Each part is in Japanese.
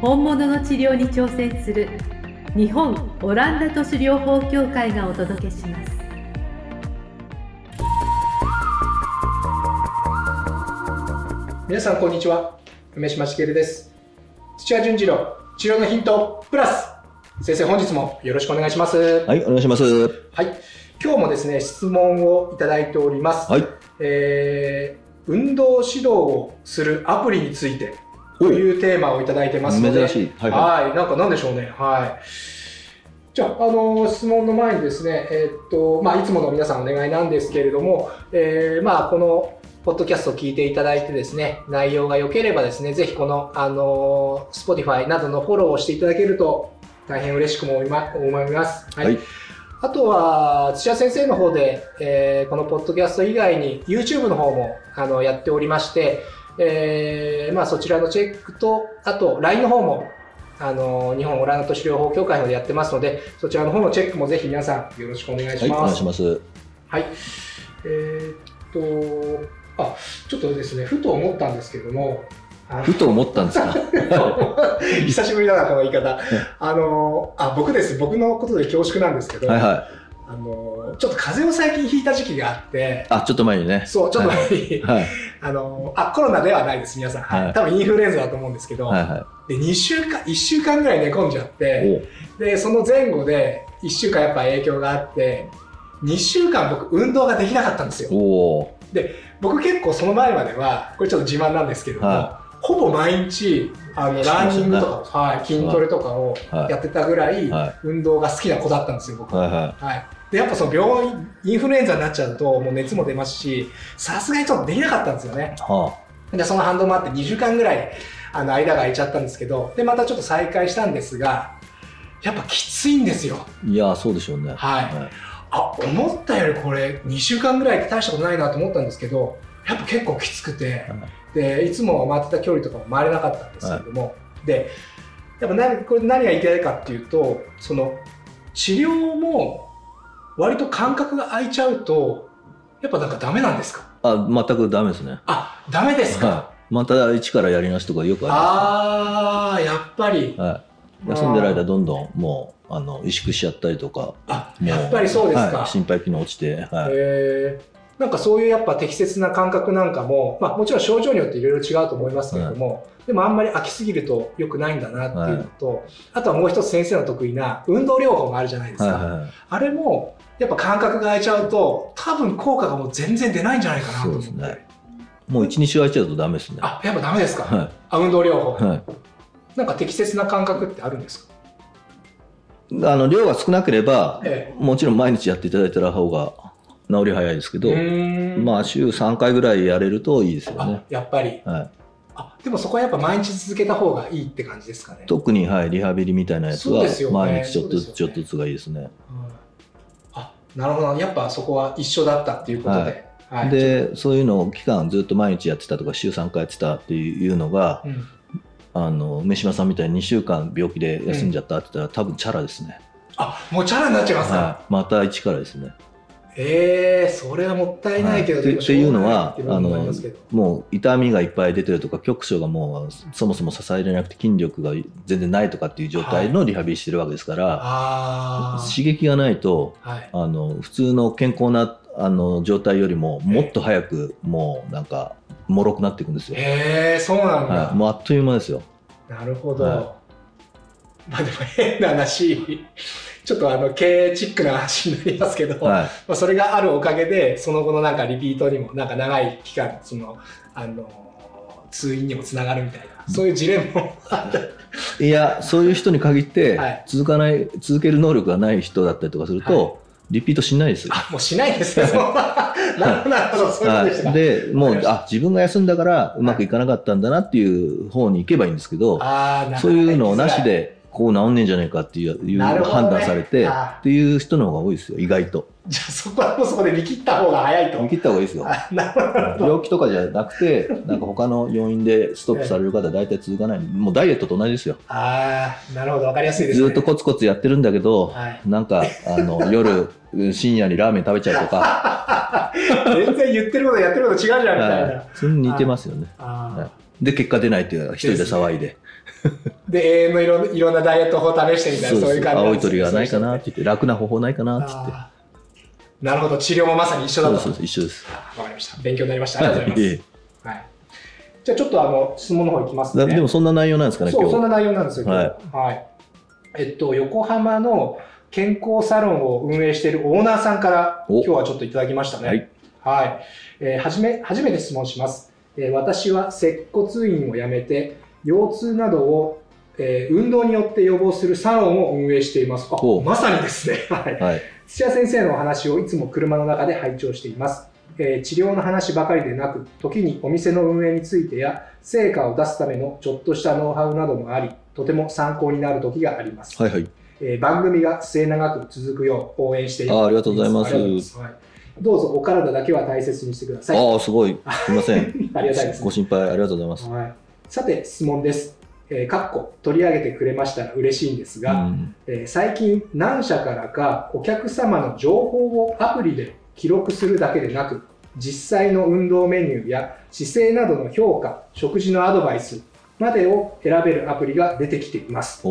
本物の治療に挑戦する日本オランダ都市療法協会がお届けします。皆さんこんにちは。梅島茂です。土屋順次郎治療のヒントプラス。先生本日もよろしくお願いします。はい、お願いします。はい。今日もですね質問をいただいております、はい。えー運動指導をするアプリについてというテーマをいただいてますので珍しい。はいはい、はなんかなんでしょうね。はい。じゃあ、あの質問の前にですね、えーっと、まあ、いつもの皆さんお願いなんですけれども、えーまあ、この、ポッドキャストを聞いていただいてですね、内容が良ければですね、ぜひこの、あの Spotify などのフォローをしていただけると、大変嬉しくも思います。い。はい。あとは、土屋先生の方で、えーこのポッドキャスト以外に YouTube の方もあのやっておりまして、えーまあ、そちらのチェックと、あと LINE の方も、あの日本オランダ都市療法協会の方でやってますので、そちらの方のチェックもぜひ皆さんよろしくお願いしはい、おます。願いします。はい。えーっと、あ、ちょっとですね、ふと思ったんですけども、ふと思ったんですか？久しぶりだな、この言い方。あの、あ、僕です。僕のことで恐縮なんですけど、はいはい。あの、ちょっと風邪を最近ひいた時期があって、あ、ちょっと前にね。そう、ちょっと前に、はい。あの、あ、コロナではないです、皆さん。はい。多分インフルエンザだと思うんですけど、はいはで、2週間、1週間ぐらい寝込んじゃっい。て、お。で、その前後で1週間やっぱ影響があって、2週間僕運動ができなかったんですよ。おお僕結構その前までは、これちょっと自慢なんですけども、はほぼ毎日、あの、ランニングとか、はい、筋トレとかをはい。やってたぐらいは、運動が好きな子だったんですよ、僕。い。はい。ははい。で、やっぱその病院、インフルエンザになっちゃうと、もう熱も出ますし、さすがにちょっとできなかったんですよね。い。はで、その反動もあって2週間ぐらい、あの、間が空いちゃったんですけど、で、またちょっと再開したんですが、やっぱきついんですよ。あ。いや、そうでしょうね。はい。あ、思ったよりこれ、2週間ぐらいって大したことないなと思ったんですけど、やっぱ結構きつくて、で、いつも回ってた距離とかも回れなかったんですけども、で、やっぱ何、これ何が言いたいかっていうと、その、治療も割と間隔が空いちゃうと、やっぱなんかダメなんですか？あ、全くダメですね。あ、ダメですか、はい。また一からやり直しとかよくああー、やっぱりり。ます。はい。休んでる間、どんどんもう、あの、萎縮しちゃったりとか。あ、もやっぱりそうですか。はい心肺機能落ちて。はい。えーなんかそういうやっぱ適切な感覚なんかも、まあもちろん症状によっていろいろ違うと思いますけれども、でもあんまり空きすぎると良くないんだなっていうのと、あとはもう一つ先生の得意な運動療法があるじゃないですか。はいはいはい。あれも、やっぱ感覚が空いちゃうと、多分効果がもう全然出ないんじゃないかなと思って。そうですねもう一、二週空いちゃうとダメですね。あ、やっぱダメですか、はあ運動療法、い。はい。なんか適切な感覚ってあるんですか？あの、量が少なければ、えもちろん毎日やっていただいた方が治り早いですけえ。ど、まあ週3回ぐらいやれるといいですよあね。やっぱり。はい、あ、でもそこはやっぱ毎日続けた方がいいって感じですかね。特に、はい、リハビリみたいなやつは毎日ちょっとずつ、ねちょっとずつがいいですね。うんあ、なるほど。やっぱそこは一緒だったっていうことで。はいで、そういうのを期間ずっと毎日やってたとか週3回やってたっていうのが、うんあの、梅島さんみたいに2週間病気で休んじゃったって言ったら、多分チャラですね。あ、もうチャラになっちゃいますか、はい、また一からですね。ええそれはもったいないけど、はいっていうのはありますけどもう痛みがいっぱい出てるとか局所がもうそもそも支えれなくて筋力が全然ないとかっていう状態のリハビリしてるわけですから、あ刺激がないとあ。はい。あの普通の健康なあの状態よりももっと早くもうなんか脆くなっていくんですよ、ええそうなんだ。はい、もうあっという間ですよなるほど。はまあでも変な話、ちょっとあの経営チックな話になりますけど、はい。まあ、それがあるおかげで、その後のなんかリピートにも、なんか長い期間、その、あの、通院にもつながるみたいな、そういうジレンマもあった。いやそういう人に限ってはい。続かない続ける能力がない人だったりとかすると、リピートしないですよ。あ、もうしないですね。そのなるほど、なるほど、そういうことでした。でもうあ自分が休んだからうまくいかなかったんだなっていう方に行けばいいんですけど、そういうのをなし。でこう治んねえんじゃないかっていう判断されてあっていう人の方が多いですよ意外と。じゃあそこはもうそこで見切った方が早いと。見切った方がいいですよ。あなるほど。病気とかじゃなくてなんか他の要因でストップされる方は大体続かない。もうダイエットと同じですよ。ああ、なるほど、わかりやすいですね。ずっとコツコツやってるんだけど、はい。なんかあの夜深夜にラーメン食べちゃうとか、全然言ってることやってること違うじゃんみたいな。はい、それに似てますよね。で結果出ないっていうのは一人で騒いで で、永遠のいろいろんなダイエット法を試してみたいな、そういう感じ青い鳥がないかなってっ言って楽な方法ないかなって言ってなるほど、治療もまさに一緒だと。そうです一緒ですわかりました。勉強になりました。ありがとうございえます。はい。じゃあちょっとあの、質問の方いきますね。でもそんな内容なんですかねそう、今日そんな内容なんですよ、はいはい。えっと、横浜の健康サロンを運営しているオーナーさんから、お今日はちょっといただきましたね。はい。はい。えーはじめ、初めて質問します。えー私は接骨院を辞めて、腰痛などを、えー運動によって予防するサロンを運営しています。あおまさにですね。はい。はい土屋先生のお話をいつも車の中で拝聴しています。えー治療の話ばかりでなく、時にお店の運営についてや、成果を出すためのちょっとしたノウハウなどもあり、とても参考になる時があります。はいはいえー番組が末永く続くよう応援しています。あありがとうございますはいどうぞお体だけは大切にしてください。ああすごいすみません ありがたいです、ご心配ありがとうございますはい。さて、質問です。えー、かっこ取り上げてくれましたら嬉しいんですが、うん。えー最近何社からかお客様の情報をアプリで記録するだけでなく実際の運動メニューや姿勢などの評価食事のアドバイスまでを選べるアプリが出てきています、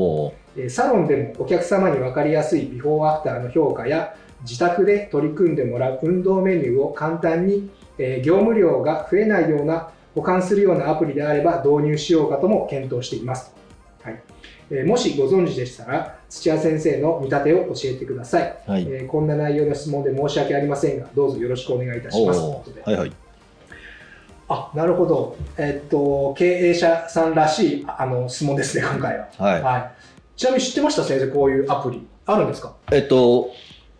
サロンでもお客様に分かりやすいビフォーアフターの評価や自宅で取り組んでもらう運動メニューを簡単に、えー業務量が増えないような保管するようなアプリであれば導入しようかとも検討しています。はい。えーもしご存知でしたら土屋先生の見立てを教えてください、はい。えーこんな内容の質問で申し訳ありませんがどうぞよろしくお願いいたします。はいはい。あなるほど、えっと経営者さんらしいあの質問ですね、今回は。はい。はい、ちなみに知ってました、先生、こういうアプリ、あるんですか？えっと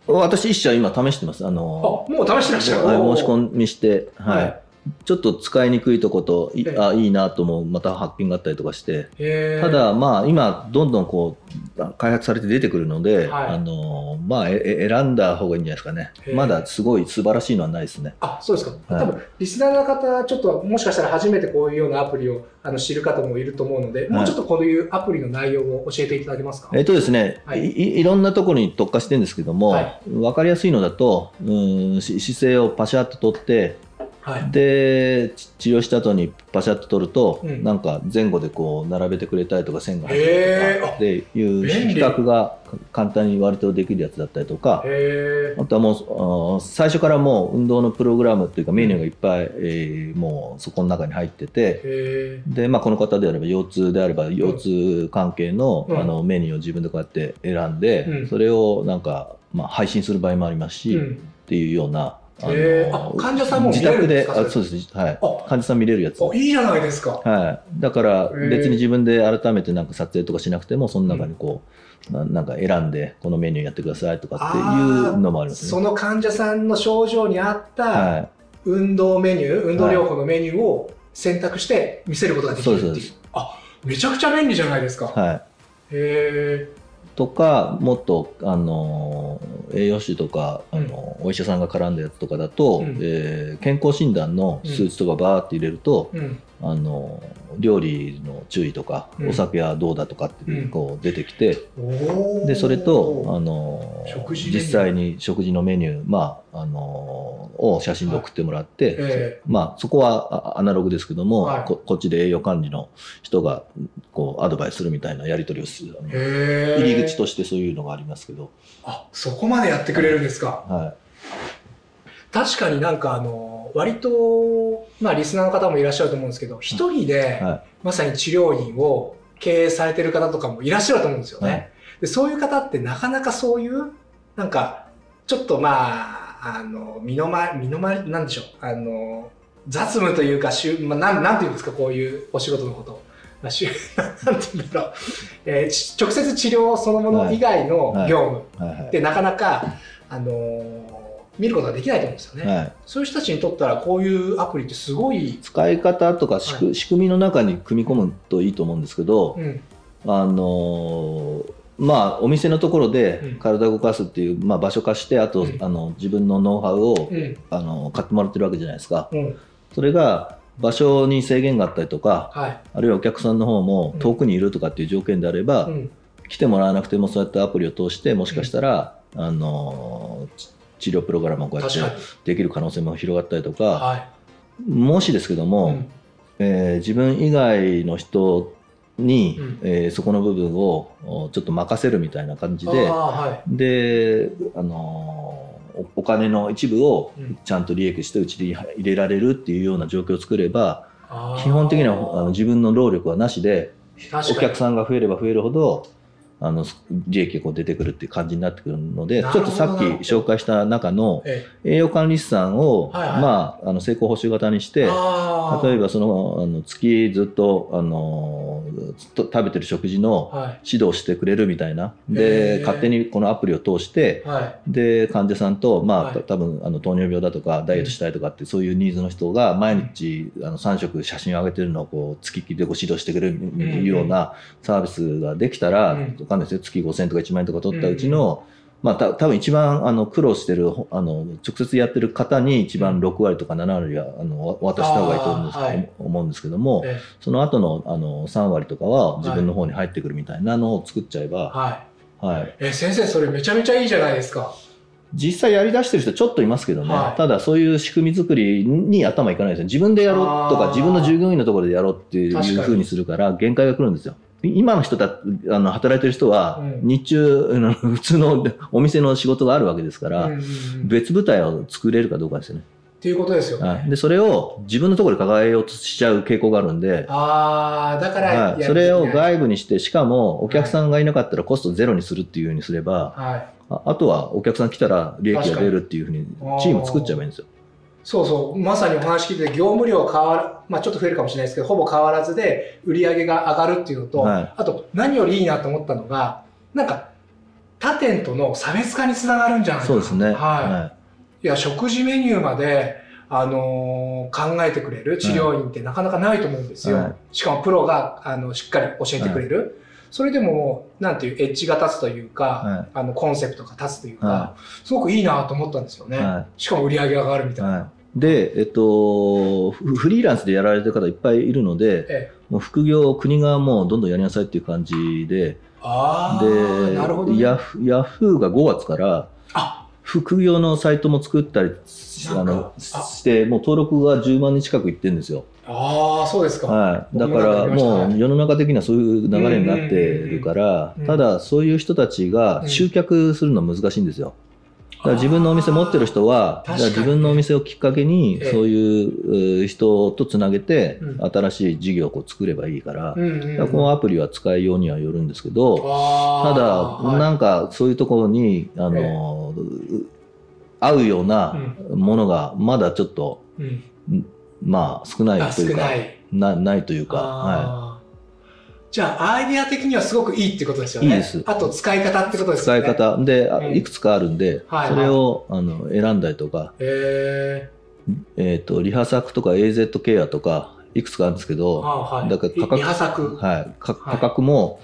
私一社今試してます。ああのもう試してらっしゃる、はい申し込みしてはい、はいちょっと使いにくいとことあいいなと思うまた発見があったりとかして。ただまあ今どんどんこう開発されて出てくるので、はい。あのまあええ選んだ方がいいんじゃないですかね。まだすごい素晴らしいのはないですね。あそうですか、はい。多分リスナーの方、ちょっともしかしたら初めてこういうようなアプリをあの知る方もいると思うので、もうちょっとこういうアプリの内容を教えていただけますか？えっとですね、はい。いいいろんなところに特化してるんですけども、はい。分かりやすいのだとうんし姿勢をパシャッと取ってはい、でち治療した後にパシャッと取ると、うん。なんか前後でこう並べてくれたりとか線が入ってるとかっていう比較が簡単に割とできるやつだったりとかあとはもう最初からもう運動のプログラムっていうかメニューがいっぱい、えーもうそこの中に入っててへで、まあ、この方であれば腰痛であれば腰痛関係の,、うん。あのメニューを自分でこうやって選んで、うん。それをなんか、まあ、配信する場合もありますし、っうん。ていうようなあのへー。あ患者さんも見自宅であそうです、はい、あ患者さん見れるやつ、おいいじゃないですか。はい、だからー。別に自分で改めてなんか撮影とかしなくてもその中にこう、ななんか選んでこのメニューやってくださいとかっていうのもありますね。その患者さんの症状に合ったは運動メニュー、運動療法のメニューを選択して見せることができるっていう。そうですあめちゃくちゃ便利じゃないですか。い、はい。へとかもっとあの栄養士とかあの、お医者さんが絡んだやつとかだと、うんえー健康診断の数値とかバーって入れると、え。うん。あの料理の注意とか、うん。お酒はどうだとかってうん。こう出てきて、でそれとあの実際に食事のメニュー、まあ、あのを写真で送ってもらって、えまあ、そこはあアナログですけども、はい。ここっちで栄養管理の人がこうアドバイスするみたいなやり取りをする。入り口としてそういうのがありますけど、あそこまでやってくれるんですか。は確かになんかあの割とまあリスナーの方もいらっしゃると思うんですけど、一人でまさに治療院を経営されてる方とかもいらっしゃると思うんですよね。はい。でそういう方ってなかなかそういうなんかちょっとまああの身の回り身の回りなんでしょう。あの雑務というかしゅ、まあ、なんなんていうんですかこういうお仕事のこと。まあしゅ なんていうんだろう、えーち直接治療そのもの以外のはい。業務い。はい。はい。でなかなか、あのー見ることができないと思うんですよね。はい、そういう人たちにとったらこういうアプリってすごい、使い方とか仕組,、みの中に組み込むといいと思うんですけど、うん。あのーまあお店のところでうん。体を動かすっていう、まあ、場所化してあと、うん。あの自分のノウハウを、うん。あの買ってもらってるわけじゃないですか。うん。それが場所に制限があったりとかはい。あるいはお客さんの方もうん。遠くにいるとかっていう条件であれば、うん。来てもらわなくてもそうやってアプリを通してもしかしたら、あのち治療プログラムをこうやってできる可能性も広がったりとか、はい。もしですけども、うん。えー自分以外の人に、うん。えーそこの部分をおちょっと任せるみたいな感じであーはい。で、あのーおお金の一部をうん。ちゃんと利益してうちに入れられるっていうような状況を作ればあー。基本的にはあの自分の労力はなしでお客さんが増えれば増えるほどあの利益がこう出てくるっていう感じになってくるのでちょっとさっき紹介した中のえ栄養管理士さんを、はいはい。まあ、あの成功報酬型にして例えばそのあの月ずっとあのずっと食べてる食事のはい。指導してくれるみたいな。へーで勝手にこのアプリを通してはい。で患者さんと、まあはい。た多分あの糖尿病だとかダイエットしたいとかって、そういうニーズの人が毎日あの3食写真を上げてるのをこう月々でご指導してくれるようなサービスができたら、かんないですよ。月5000とか1万円とか取ったうちの、まあ、た多分一番あの苦労してるあの直接やってる方に一番6割とか7割はあのわ渡した方がいいと思うんです,、はい。思うんですけども、えその後のあの3割とかは自分の方に入ってくるみたいなのを作っちゃええば、はい。はい、え先生それめちゃめちゃいいじゃないですか。実際やりだしてる人ちょっといますけどね、はい。ただそういう仕組み作りに頭いかないですよ。自分でやろうとか自分の従業員のところでやろうっていうふうにするから限界が来るんですよ今の人たあの働いてる人はうん日中、あの 普通のお店の仕事があるわけですから、うんうんうん。別部隊を作れるかどうかですよね、っていうことですよね。はい。でそれを自分のところで抱えようとしちゃう傾向があるんで、ああだからやはい、るそれをはい。外部にしてしかもお客さんがいなかったらコストゼロにするっていうふうにすれば、はい。ああとはお客さん来たら利益が出るっていうふうにチーム作っちゃえばいいんですよ。そうそう。まさにお話聞いてて業務量変わらまあちょっと増えるかもしれないですけどほぼ変わらずで売り上げが上がるっていうのと、はい。あと何よりいいなと思ったのがなんか他店との差別化につながるんじゃないかな。そうですね。はい、はい。や食事メニューまであのー考えてくれる治療院ってなかなかないと思うんですよ、はい。しかもプロがあのしっかり教えてくれる、それでもなんていうエッジが立つというか、はあのコンセプトが立つというか、はすごくいいなと思ったんですよね、はしかも売り上げが上がるみたいな、はい、で、えっと、フフリーランスでやられてる方いっぱいいるので、ええ、もう副業を国がもうどんどんやりなさいっていう感じで、ああなるほど、ね、でヤフヤフーが5月からあ。副業のサイトも作ったりあのあ。して、もう登録が10万人近くいってるんですよ。ああそうですか、はい、だからもう世の中的にはそういう流れになってるからうんうんうん、ただそういう人たちが集客するの難しいんですよ。だから自分のお店持ってる人は、あーじゃあ自分のお店をきっかけにええ。そういうう人とつなげてうん。新しい事業をこう作ればいいから、このアプリは使いようにはよるんですけど、あただ、なんかそういうところに、あの、合うようなものがまだちょっと、うん。まあ少ないというか、ない。なないというか、じゃあアイデア的にはすごくいいってことですよね。いいです。あと使い方ってことい、ですよね。使い方。で、あうん。いくつかあるんで、はいはい。それをあの選んだりとか、へえっ、と、リハサクとか AZ ケアとか、いくつかあるんですけえど、はい。だから価格リハ作。はい、価格も、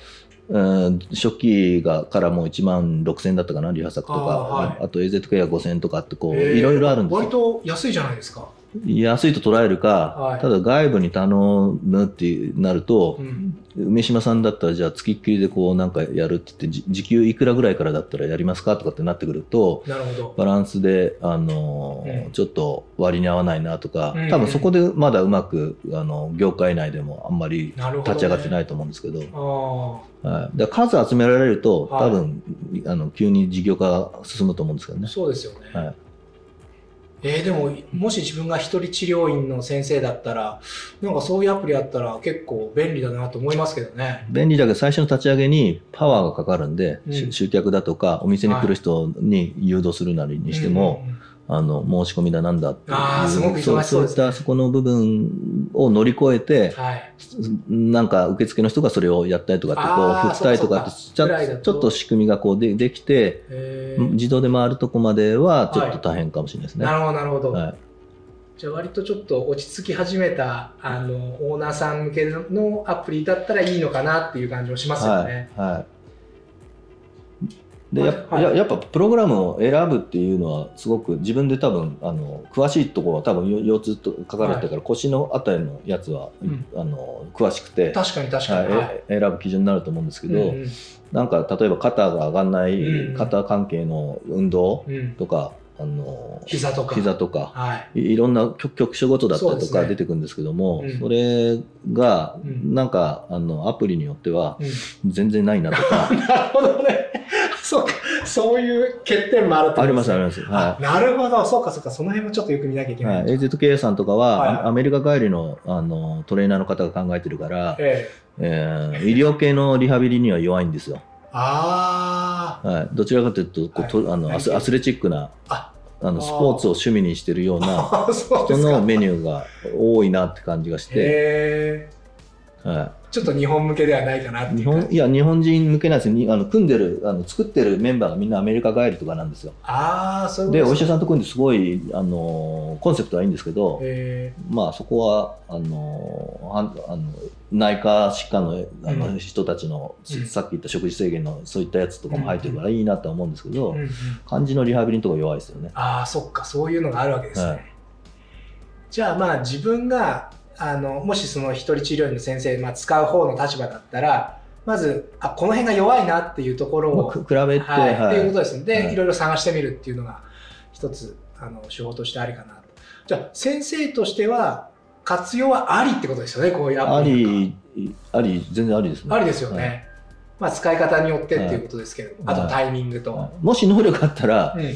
うん初期がからもう1万6000円だったかな、リハサクとか、あーはい。あと AZ ケア5000円とかってこう、いろいろあるんですよ。割。と安いじゃないですか安いと捉えるか、はい。ただ外部に頼むってなるとう、ん。梅島さんだったらじゃあ月っきりでこうなんかやるって言ってじ時給いくらぐらいからだったらやりますかとかってなってくるとバランスで、あのーうん。ちょっと割に合わないなとか、うん多分そこでまだうまくあの業界内でもあんまり立ち上がってないと思うんですけど、あはい、数集められるとはい。多分、あの急に事業化が進むと思うんですけどあね。そうですよね、はいえーでももし自分が一人治療院の先生だったらなんかそういうアプリあったら結構便利だなと思いますけどね。便利だけど最初の立ち上げにパワーがかかるんで、うん。し集客だとかお店に来る人に誘導するなりにしても、あの申し込みだなんだってあーすごく忙しそうですねそういったそこの部分を乗り越えてはい。なんか受付の人がそれをやったりとかってこう振ったりとかってちゃぐらいだとちょっと仕組みがこうでできて自動で回るとこまではちょっと大変かもしれないですね。なるほど、なるほど。はいじゃあ割とちょっと落ち着き始めたあのオーナーさん向けのアプリだったらいいのかなっていう感じもしますよね。はいはいでやはいややっぱプログラムを選ぶっていうのはすごく自分で多分あの詳しいところは多分よ腰痛と書かれてたから、腰のあたりのやつは、うん。あの詳しくて、確かに確かに。はい選ぶ基準になると思うんですけど、うんうんなんか例えば肩が上がらない、うん。肩関係の運動うん。とか、あの膝とか。膝とかはい。いいろんな局局所ごとだったりとか出てくるんですけどもそ,、うんれがうんなんかあのアプリによってはうん全然ないなとか なるほどね。そうか。そういう欠点もあるとありますありねます。はあなるほど。そうかそうか。その辺もちょっとよく見なきゃいけい。な。はいい、AZK さんとかは、はいはいアアメリカ帰りのあのトレーナーの方が考えてるから、ええ。えー医療系のリハビリには弱いんですよ。ああ。はい、どちらかというとこう、はい。とあのアスレチックなあ。あのスポーツを趣味にしてるような。人のメニューが多いなって感じがして、はちょっと日本向けではないかなって日本いや日本人向けなんですよ。にあの組んでるあの作ってるメンバーがみんなアメリカ帰りとかなんですよ。ああ、そういうことか。でお医者さんと組んですごいあのコンセプトはいいんですけど、へまあそこはあのあの内科疾患のあの、うん。人たちの、うん。さっき言った食事制限のそういったやつとかも入ってるからいいなとは思うんですけど、え。うんうん漢字のリハビリのところ弱いですよね。ああ、そっか、そういうのがあるわけですね。はい。じゃあまあ自分があのもしその一人治療院の先生、まあ、使う方の立場だったらまずあこの辺が弱いなっていうところを、比べて、はいはいっていうことですので、はいい、ろいろ探してみるっていうのが一つあの手法としてありかなと。じゃあ先生としては活用はありってことですよねこういうアあプリりあり全然ありですね。ありですよね。はいまあ使い方によってっていうことですけど、はいあとタイミングと。はいもし能力あったら、うん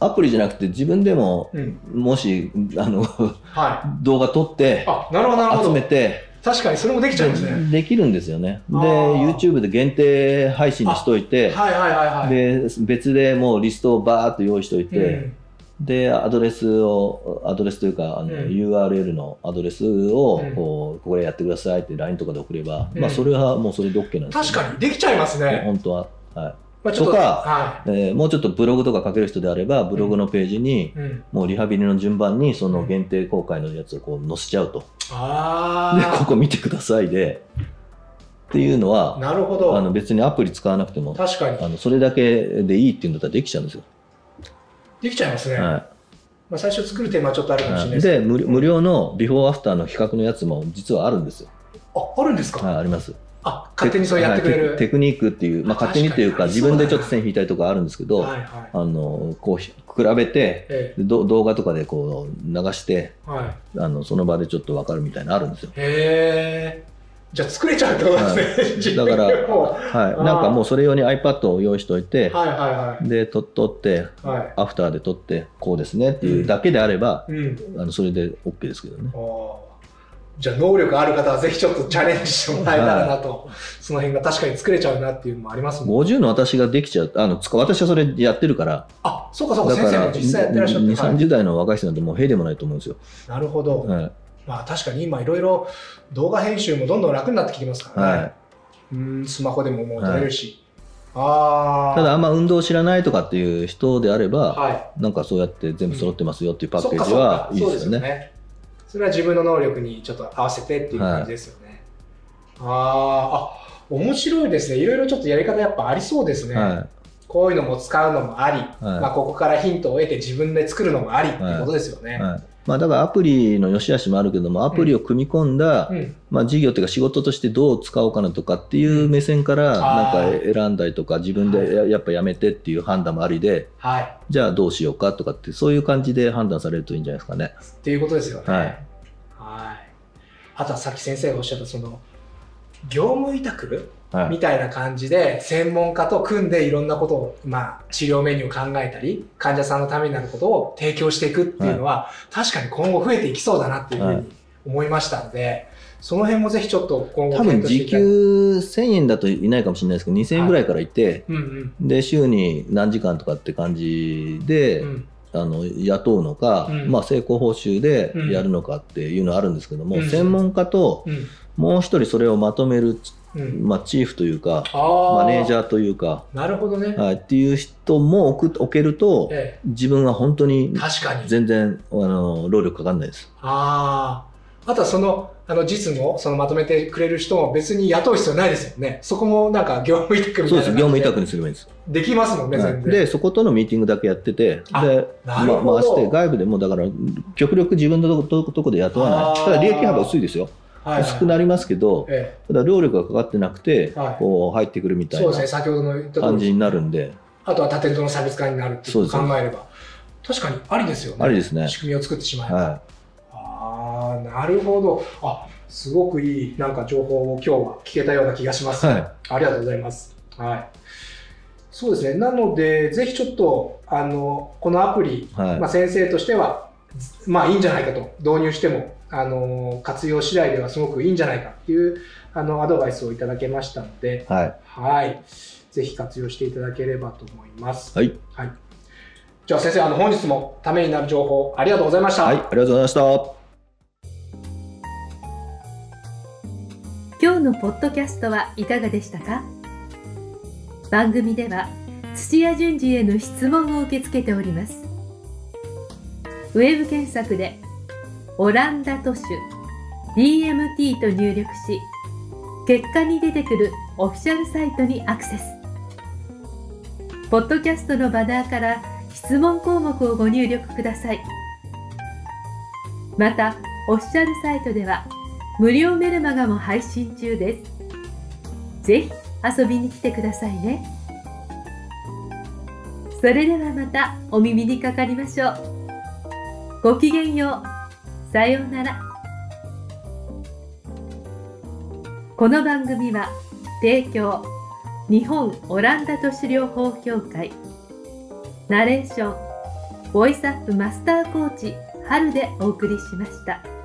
アプリじゃなくて自分でもうんもしあのはい。動画撮ってあなるほどなるほ集ど。めて確かにそれもできちゃいますね。できるんですよね。で YouTube で限定配信にしといて、はいはいはいはい。で別でもうリストをバーっと用意しといて、うんでアドレスをアドレスというかあの、うん URL のアドレスをうんこうこれやってくださいって LINE とかで送れば、うんまあそれはもうそれで OK なんですよ確かにできちゃいますね。本当は、はいまあ、ととかはえーもうちょっとブログとか書ける人であればブログのページにい。うん、もうリハビリの順番にその限定公開のやつをこう載せちゃうと、でこあこ見てくださいで。っていうのあ、はなるほど。あの別にアプリ使わなくても確かに。あのそれだけでいいっていうんだったらできちゃうんですよ、できちゃいますね。はまあ、最初作る手間はちょっとあるいかもしれないはい、で無料のビフォーアフターの比較のやつも実はあるんですよ、あ、あるんですか、はい、ありますあ、勝手にそうやってくれる。はいテクニックっていう、まあ、あ勝手にっていうか自分でちょっと線引いたりとかあるんですけど、はいはい。あのこうひ比べてえでど動画とかでこう流してえはい、あのその場でちょっと分かるみたいなのあるんですよへえ。じゃあ作れちゃうってことですね。自分でだからもはいなんかもうそれ用に iPad を用意しておいて、はいはいはい。でと撮ってはい。アフターで撮ってこうですねっていうだけであれば、うん。あのそれで OK ですけどねあーじゃあ能力ある方はぜひちょっとチャレンジしてもらえたらなと、その辺が確かに作れちゃうなっていうのもありますもん50の私ができちゃう。あのつか私はそれやってるから。あそうかそうかだから先生も実際やってらっしゃって、2 3はい0代の若い人なんてもうへでもないと思うんですよ、なるほど、はい。まあ確かに今いろいろ動画編集もどんどん楽になってきてますからね、はい、うんスマホでももう撮れるし、ああただあんま運動知らないとかっていう人であれば、はい。なんかそうやって全部揃ってますよっていうパッケージはいいですよね。ねそれは自分の能力にちょっと合わせてっていう感じですよね、あーあ面白いですね。いろいろちょっとやり方やっぱありそうですね、はこういうのも使うのもあり、はい。まあ、ここからヒントを得て自分で作るのもありってことですよね。い。はいまあ、だからアプリの良し悪しもあるけどもアプリを組み込んだ、うん。まあ、事業というか仕事としてどう使おうかなとかっていう目線からなんか選んだりとか自分でややっぱやめてっていう判断もありではい、じゃあどうしようかとかってそういう感じで判断されるといいんじゃないですかね。っていうことですよね。はい。はい。あとはさっき先生がおっしゃったその業務委託はい。みたいな感じで専門家と組んでいろんなことを、まあ、治療メニューを考えたり患者さんのためになることを提供していくっていうのは、確かに今後増えていきそうだなっていうふうに思いましたので、その辺もぜひちょっと今後多分時。給1000円だといないかもしれないですけど2000円ぐらいからいて、うんうん。で週に何時間とかって感じで、うん。あの雇うのか、うん。まあ、成功報酬でやるのかっていうのはあるんですけども、うん。専門家とうんもう一人それをまとめる、うん。まあ、チーフというかマネージャーというか、なるほどね、はい、っていう人も置く置けるとえ自分は本当にえ、確かに。全然あの労力かかんないです。あああとはそのあの実務をそのまとめてくれる人も別に雇う必要ないですよね。そこもなんか業務委託みたいなそうです。業務委託ににすればいいんです。できますもんね、はい。全然。でそことのミーティングだけやっててあで、まあ、回して外部でもだから極力自分のとこととこで雇わない。ただ利益幅薄いですよ、薄くなりますけどえただ労力がかかってなくて、はい。こう入ってくるみえ、たいな感じになるんで、あとはタテントの差別化になるって考えれば。確かにありですよね。ありですね。仕組みを作ってしまえば、はああなるほど。あすごくいいなんか情報を今日は聞けたような気がします、はい。ありがとうございます。はい。そうですね。なのでぜひちょっとあのこのアプリ、いはい。まあ、先生としてはまあいいんじゃないかと。導入してもあの活用次第ではすごくいいんじゃないかっていうあのアドバイスをいただけましたのではい。はい。ぜひ活用していただければと思います。はい、はい、じゃあ先生あの本日もためになる情報ありがとうございました、はい、ありがとうございました。今日のポッドキャストはいかがでしたか？番組では土屋順次への質問を受け付けております。ウェブ検索で「オランダ都市 DMT」と入力し結果に出てくるオフィシャルサイトにアクセスポッドキャストのバナーから質問項目をご入力くださいまたオフィシャルサイトでは無料メルマガも配信中です。ぜひ遊びに来てくださいね。それではまたお耳にかかりましょう。ごきげんよう。さようなら。この番組は提供日本オランダ都市療法協会ナレーションボイスアップマスターコーチ春でお送りしました。